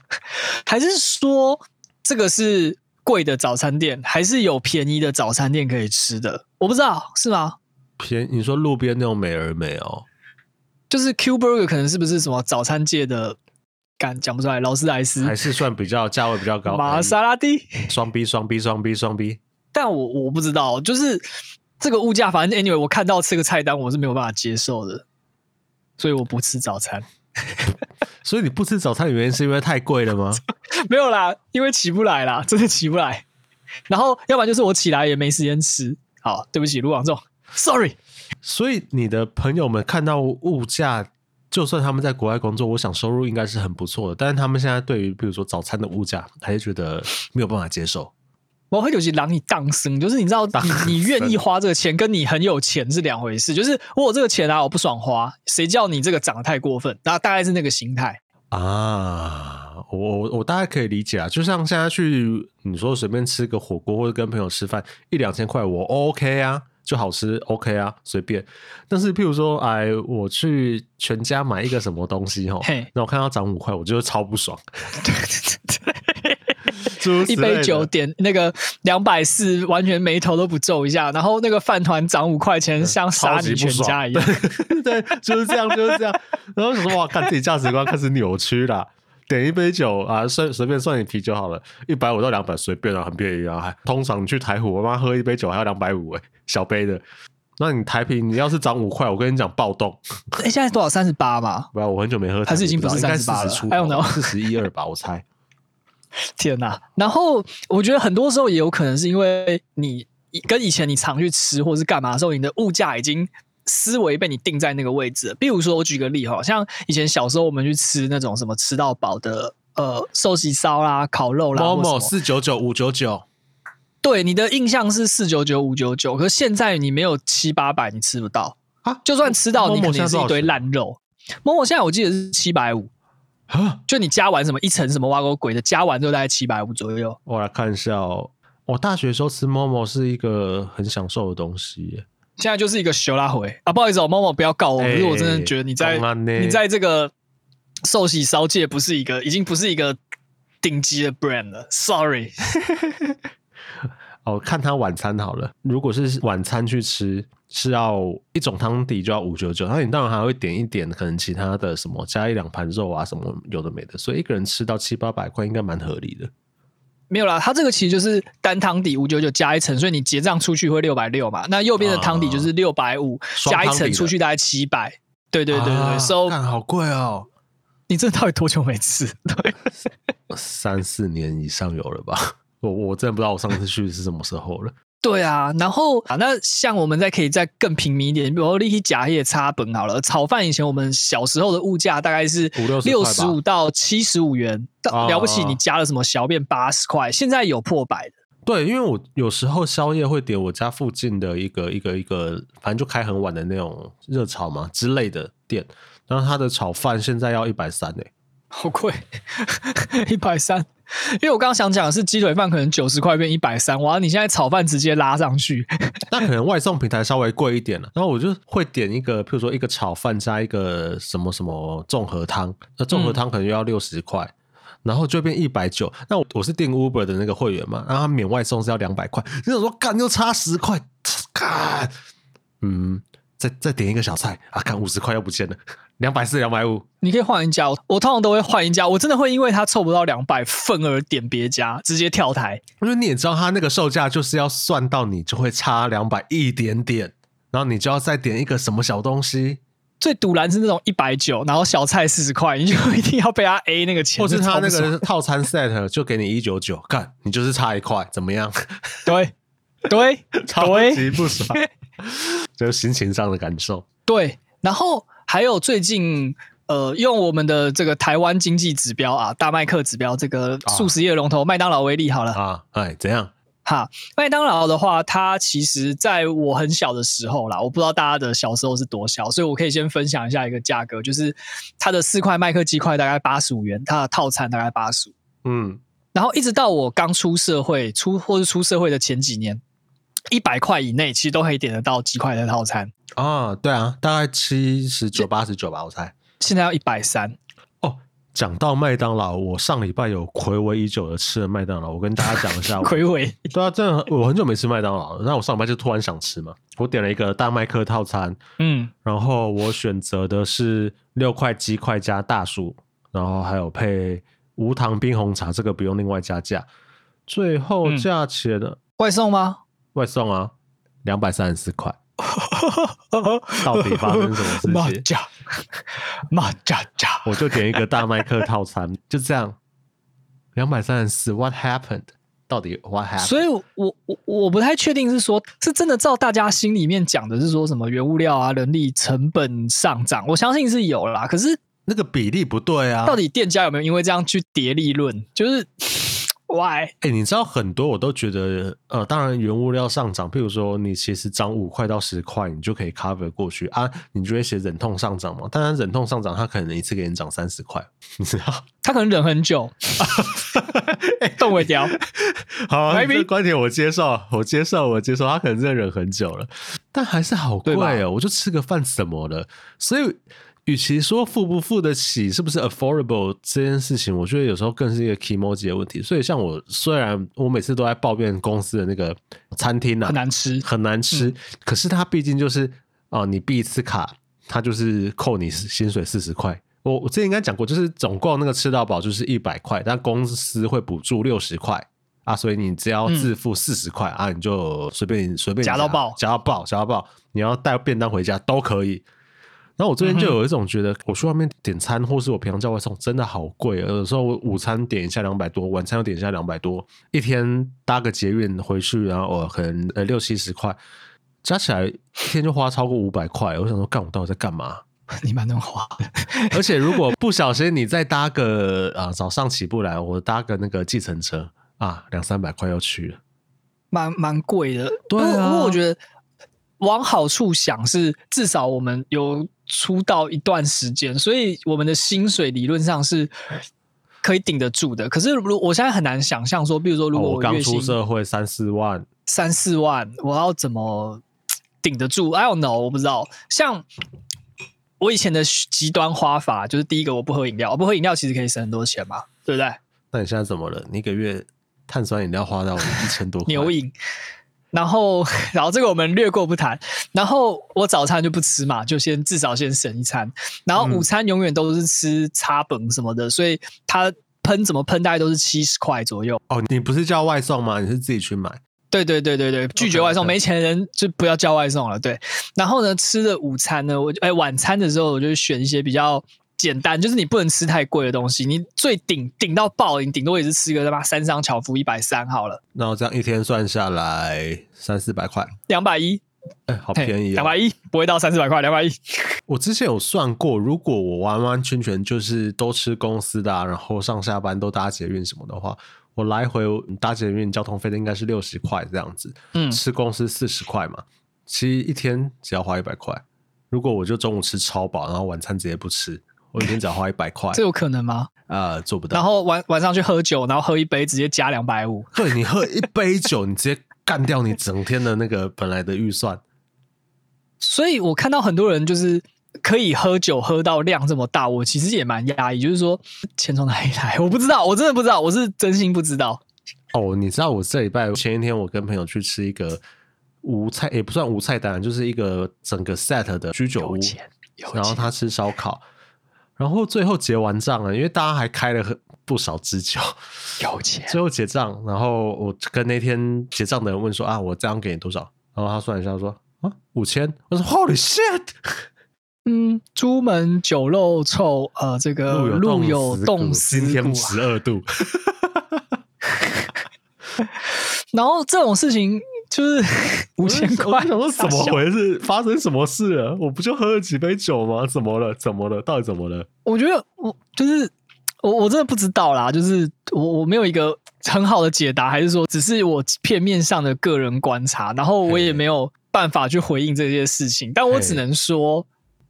还是说这个是贵的早餐店，还是有便宜的早餐店可以吃的？我不知道，是吗？便宜？你说路边那种美而美哦，就是 Q Burger 可能是不是什么早餐界的？敢讲不出来，劳斯莱斯还是算比较价位比较高，玛莎拉蒂双 B 双 B 双 B 双 B，但我我不知道，就是这个物价，反正 anyway，我看到这个菜单我是没有办法接受的。所以我不吃早餐。所以你不吃早餐的原因是因为太贵了吗？没有啦，因为起不来啦，真的起不来。然后要不然就是我起来也没时间吃。好，对不起，卢广仲，sorry。所以你的朋友们看到物价，就算他们在国外工作，我想收入应该是很不错的，但是他们现在对于比如说早餐的物价，还是觉得没有办法接受。我会有些让你当生，就是你知道你，你你愿意花这个钱，跟你很有钱是两回事。就是我有这个钱啊，我不爽花，谁叫你这个涨得太过分？然后大概是那个心态啊。我我我大概可以理解啊，就像现在去你说随便吃个火锅或者跟朋友吃饭一两千块，我 OK 啊，就好吃 OK 啊，随便。但是譬如说，哎，我去全家买一个什么东西哈，那我看到涨五块，我就超不爽。对 对对。一杯酒点那个两百四，完全眉头都不皱一下，然后那个饭团涨五块钱，像杀你全家一样。对，就是这样，就是这样。然后说哇，看自己价值观开始扭曲了。点一杯酒啊，随随便算点啤酒好了，一百五到两百，随便啊，很便宜啊。还通常你去台湖，我妈喝一杯酒还要两百五哎，小杯的。那你台啤，你要是涨五块，我跟你讲暴动。哎，现在多少？三十八吧？不要，我很久没喝，还是已经不是三十八了？还有呢，四十一二吧，我猜。天呐，然后我觉得很多时候也有可能是因为你跟以前你常去吃或是干嘛的时候，你的物价已经思维被你定在那个位置了。比如说，我举个例哈，像以前小时候我们去吃那种什么吃到饱的呃寿喜烧啦、烤肉啦，某某四九九五九九，对，你的印象是四九九五九九，可是现在你没有七八百，你吃不到啊。就算吃到，你肯定是一堆烂肉。某某现在我记得是七百五。就你加完什么一层什么挖沟鬼的，加完就大概七百五左右。我来看一下哦，我大学时候吃 Momo 是一个很享受的东西，现在就是一个修拉回啊，不好意思哦，Momo 不要告我，可是我真的觉得你在你在这个寿喜烧界不是一个，已经不是一个顶级的 brand 了，sorry。哦，看他晚餐好了，如果是晚餐去吃。是要一种汤底就要五九九，那你当然还会点一点，可能其他的什么加一两盘肉啊，什么有的没的，所以一个人吃到七八百块应该蛮合理的。没有啦，它这个其实就是单汤底五九九加一层，所以你结账出去会六百六嘛。那右边的汤底就是六百五加一层出去大概七百。对对对对，啊，so 好贵哦！你这到底多久没吃？对，三四年以上有了吧？我我真的不知道我上次去是什么时候了。对啊，然后啊，那像我们再可以再更平民一点，比如说立体假叶差本好了，炒饭以前我们小时候的物价大概是六十五到七十五元，到了不起你加了什么小便八十块，现在有破百的。对，因为我有时候宵夜会点我家附近的一个一个一个，反正就开很晚的那种热炒嘛之类的店，然后他的炒饭现在要一百三诶，好贵，一百三。因为我刚刚想讲的是鸡腿饭可能九十块变一百三，哇！你现在炒饭直接拉上去，那可能外送平台稍微贵一点了。然后我就会点一个，譬如说一个炒饭加一个什么什么综合汤，那综合汤可能又要六十块，然后就变一百九。那我我是订 Uber 的那个会员嘛，然后他免外送是要两百块。你想说干就差十块，干，嗯。再再点一个小菜啊！看五十块又不见了，两百四、两百五，你可以换一家。我通常都会换一家，我真的会因为他凑不到两百份而点别家，直接跳台。因为你也知道，他那个售价就是要算到你就会差两百一点点，然后你就要再点一个什么小东西。最赌烂是那种一百九，然后小菜四十块，你就一定要被他 A 那个钱，或是他那个套餐 set 就给你一九九，干你就是差一块，怎么样？对对，超级不爽。就是心情上的感受。对，然后还有最近，呃，用我们的这个台湾经济指标啊，大麦克指标，这个速食业龙头麦当劳为例好了啊，哎，怎样？哈，麦当劳的话，它其实在我很小的时候啦，我不知道大家的小时候是多小，所以我可以先分享一下一个价格，就是它的四块麦克鸡块大概八十五元，它的套餐大概八十五，嗯，然后一直到我刚出社会，出或是出社会的前几年。一百块以内，其实都可以点得到鸡块的套餐啊。对啊，大概七十九、八十九吧，我猜。现在要一百三哦。讲到麦当劳，我上礼拜有睽违已久的吃了麦当劳，我跟大家讲一下。睽 违？对啊，真的，我很久没吃麦当劳了。那我上礼拜就突然想吃嘛，我点了一个大麦克套餐，嗯，然后我选择的是六块鸡块加大薯，然后还有配无糖冰红茶，这个不用另外加价。最后价钱呢？外送吗？外送啊，两百三十四块，到底发生什么事情？马甲，马甲甲，我就点一个大麦克套餐，就这样，两百三十四。What happened？到底 What happened？所以我，我我我不太确定是说，是真的照大家心里面讲的，是说什么原物料啊、人力成本上涨，我相信是有啦。可是那个比例不对啊，到底店家有没有因为这样去叠利润？就是。Why？哎、欸，你知道很多我都觉得，呃，当然原物料上涨，譬如说你其实涨五块到十块，你就可以 cover 过去啊。你就会写忍痛上涨嘛？当然忍痛上涨，它可能一次给你涨三十块，你知道？他可能忍很久，动尾条。好、啊，这个观点我接受，我接受，我接受。他可能真的忍很久了，但还是好贵哦。我就吃个饭什么的？所以。与其说付不付得起，是不是 affordable 这件事情，我觉得有时候更是一个 kimoji 的问题。所以，像我虽然我每次都在抱怨公司的那个餐厅啊，很难吃，很难吃，嗯、可是它毕竟就是哦、呃，你闭一次卡，它就是扣你薪水四十块。我我之前应该讲过，就是总共那个吃到饱就是一百块，但公司会补助六十块啊，所以你只要自付四十块啊，你就随便随便夹到爆，夹到爆，夹到爆，你要带便当回家都可以。然后我这边就有一种觉得，我去外面点餐，或是我平常叫外送，真的好贵。有时候我午餐点一下两百多，晚餐又点一下两百多，一天搭个捷运回去，然后我可能呃六七十块，加起来一天就花超过五百块。我想说，干我到底在干嘛？你蛮能花，而且如果不小心你再搭个啊早上起不来，我搭个那个计程车啊，两三百块要去了，蛮蛮贵的。对啊，不过我觉得往好处想是，至少我们有。出道一段时间，所以我们的薪水理论上是可以顶得住的。可是，如我现在很难想象说，比如说，如果我刚出社会三四万，三四万，我要怎么顶得住？I don't know，我不知道。像我以前的极端花法，就是第一个，我不喝饮料，我不喝饮料其实可以省很多钱嘛，对不对？那你现在怎么了？你一个月碳酸饮料花到一千多块，牛饮。然后，然后这个我们略过不谈。然后我早餐就不吃嘛，就先至少先省一餐。然后午餐永远都是吃叉本什么的，嗯、所以它喷怎么喷，大概都是七十块左右。哦，你不是叫外送吗？你是自己去买？对对对对对，拒绝外送，okay. 没钱的人就不要叫外送了。对。然后呢，吃的午餐呢，我哎晚餐的时候我就选一些比较。简单就是你不能吃太贵的东西，你最顶顶到爆，你顶多也是吃个他妈三商巧福一百三好了。那我这样一天算下来三四百块，两百一，哎，好便宜，两百一不会到三四百块，两百一。我之前有算过，如果我完完全全就是都吃公司的，啊，然后上下班都搭捷运什么的话，我来回搭捷运交通费的应该是六十块这样子。嗯，吃公司四十块嘛，其实一天只要花一百块。如果我就中午吃超饱，然后晚餐直接不吃。我一天只要花一百块，这有可能吗？呃，做不到。然后晚晚上去喝酒，然后喝一杯直接加两百五。对，你喝一杯酒，你直接干掉你整天的那个本来的预算。所以我看到很多人就是可以喝酒喝到量这么大，我其实也蛮讶异，就是说钱从哪里来？我不知道，我真的不知道，我是真心不知道。哦，你知道我这礼拜前一天我跟朋友去吃一个无菜，也不算无菜单，就是一个整个 set 的居酒屋，然后他吃烧烤。然后最后结完账了，因为大家还开了很不少支酒，有钱。最后结账，然后我跟那天结账的人问说：“啊，我这样给你多少？”然后他算一下说：“啊，五千。”我说：“Holy shit！” 嗯，朱门酒肉臭，呃，这个路有冻死骨，今天十二度。然后这种事情。就 是五千块，我想说怎么回事？发生什么事了？我不就喝了几杯酒吗？怎么了？怎么了？到底怎么了？我觉得我就是我，我真的不知道啦。就是我我没有一个很好的解答，还是说只是我片面上的个人观察，然后我也没有办法去回应这些事情。但我只能说。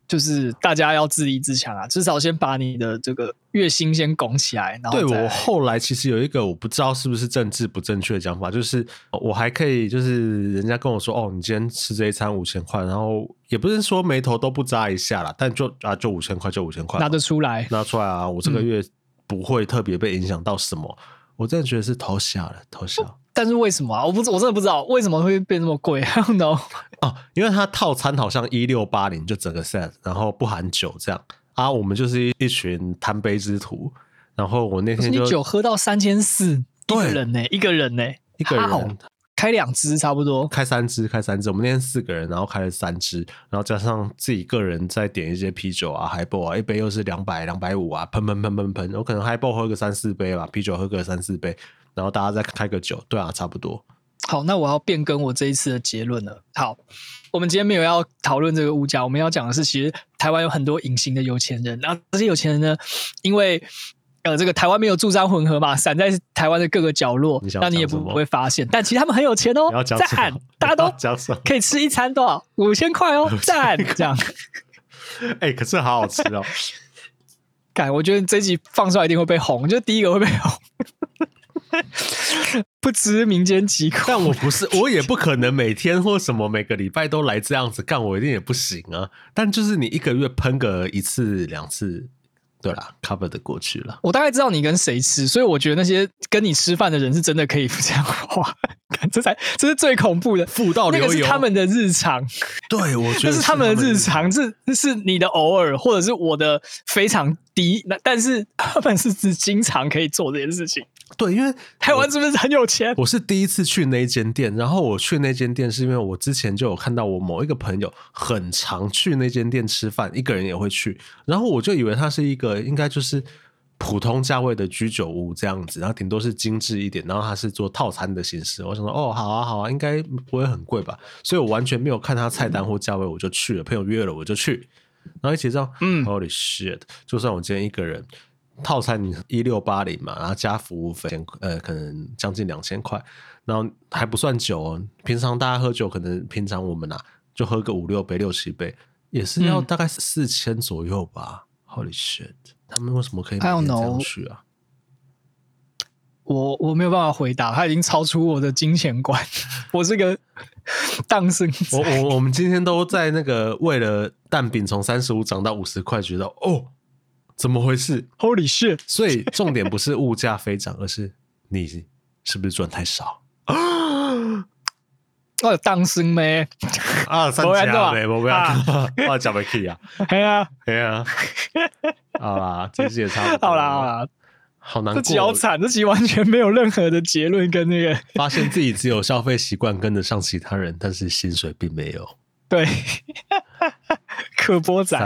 就是大家要自立自强啊，至少先把你的这个月薪先拱起来。然后对，我后来其实有一个我不知道是不是政治不正确的讲法，就是我还可以，就是人家跟我说哦，你今天吃这一餐五千块，然后也不是说眉头都不扎一下啦，但就啊就五千块就五千块，拿得出来，拿出来啊，我这个月不会特别被影响到什么，嗯、我真的觉得是偷笑了，偷笑。但是为什么啊？我不，我真的不知道为什么会变那么贵。I don't know 哦，因为它套餐好像一六八零就整个 set，然后不含酒这样啊。我们就是一群贪杯之徒，然后我那天就你酒喝到三千四，一个人呢，一个人呢，一个人开开两支差不多，开三支，开三支。我们那天四个人，然后开了三支，然后加上自己个人再点一些啤酒啊，Highball 啊，一杯又是两百两百五啊，喷喷喷喷喷。我可能 Highball 喝个三四杯吧，啤酒喝个三四杯，然后大家再开个酒，对啊，差不多。好，那我要变更我这一次的结论了。好，我们今天没有要讨论这个物价，我们要讲的是，其实台湾有很多隐形的有钱人，然后这些有钱人呢，因为。呃，这个台湾没有住商混合嘛，散在台湾的各个角落，那你，也不不会发现。但其实他们很有钱哦，赞！大家都可以吃一餐多少？五千块哦，赞！这样。哎、欸，可是好好吃哦。感，我觉得这集放出来一定会被红，就第一个会被红。不知民间疾苦，但我不是，我也不可能每天或什么每个礼拜都来这样子干，我一定也不行啊。但就是你一个月喷个一次两次。对啦，cover 的过去了。我大概知道你跟谁吃，所以我觉得那些跟你吃饭的人是真的可以这样花，这才这是最恐怖的。富到流油，那个是他们的日常。对，我觉得是他们的日常，是是你的偶尔，或者是我的非常低。那但是他们是指经常可以做这件事情。对，因为台湾是不是很有钱？我，是第一次去那间店，然后我去那间店是因为我之前就有看到我某一个朋友很常去那间店吃饭，一个人也会去，然后我就以为它是一个应该就是普通价位的居酒屋这样子，然后顶多是精致一点，然后它是做套餐的形式。我想说，哦，好啊，好啊，应该不会很贵吧？所以我完全没有看他菜单或价位，我就去了。朋友约了我就去，然后一起这样，嗯，Holy shit！就算我今天一个人。套餐你一六八零嘛，然后加服务费，呃，可能将近两千块，然后还不算酒哦。平常大家喝酒，可能平常我们呐、啊、就喝个五六杯、六七杯，也是要大概四千左右吧。嗯、Holy shit！他们为什么可以这样去啊？我我没有办法回答，他已经超出我的金钱观。我是个 当生。我我我们今天都在那个为了蛋饼从三十五涨到五十块，觉得哦。怎么回事？Holy shit！所以重点不是物价飞涨，而是你是不是赚太少啊？我 有当心咩？啊，三家没，我不要，我讲不起啊。对啊，对啊。好啦，这集也差不多。好啦，好啦，好难过。这集好惨，这集完全没有任何的结论跟那个。发现自己只有消费习惯跟得上其他人，但是薪水并没有。对，可波仔。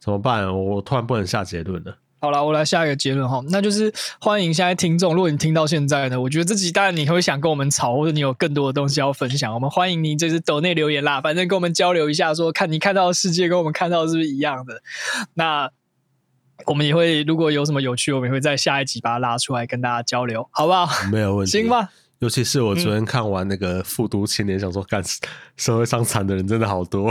怎么办？我突然不能下结论了。好了，我来下一个结论哈，那就是欢迎现在听众。如果你听到现在呢，我觉得这集当然你会想跟我们吵，或者你有更多的东西要分享，我们欢迎你就是抖内留言啦，反正跟我们交流一下说，说看你看到的世界跟我们看到的是不是一样的。那我们也会如果有什么有趣，我们也会在下一集把它拉出来跟大家交流，好不好？没有问题，行吗？尤其是我昨天看完那个《复读青年》，想说，干社会上惨的人真的好多。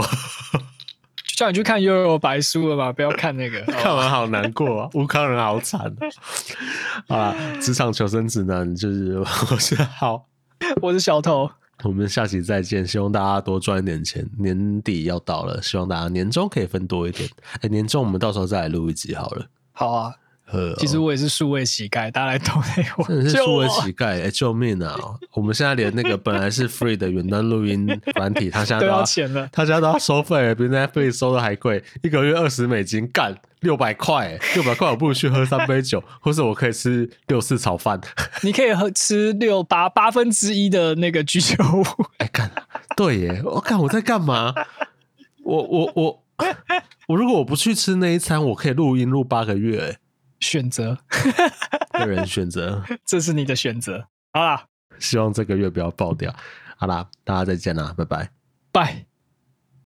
叫你去看《悠悠白书》了吧，不要看那个，看完好难过啊！吴康仁好惨啊！职场求生指南就是我是好，我是小头，我们下期再见。希望大家多赚一点钱，年底要到了，希望大家年终可以分多一点。哎，年终我们到时候再来录一集好了。好啊。其实我也是数位乞丐，大家来投给我。真的是数位乞丐，哎、欸，救命啊！我们现在连那个本来是 free 的远端录音 软体，他现在都要，钱了，他现在都要收费了，比 Netflix 收的还贵，一个月二十美金，干六百块，六百块我不如去喝三杯酒，或是我可以吃六次炒饭。你可以喝吃六八八分之一的那个居酒屋。哎、欸，干，对耶，我干我在干嘛？我我我我如果我不去吃那一餐，我可以录音录八个月，哎。选择，个人选择，这是你的选择。好啦，希望这个月不要爆掉。好啦，大家再见啦，拜拜，拜。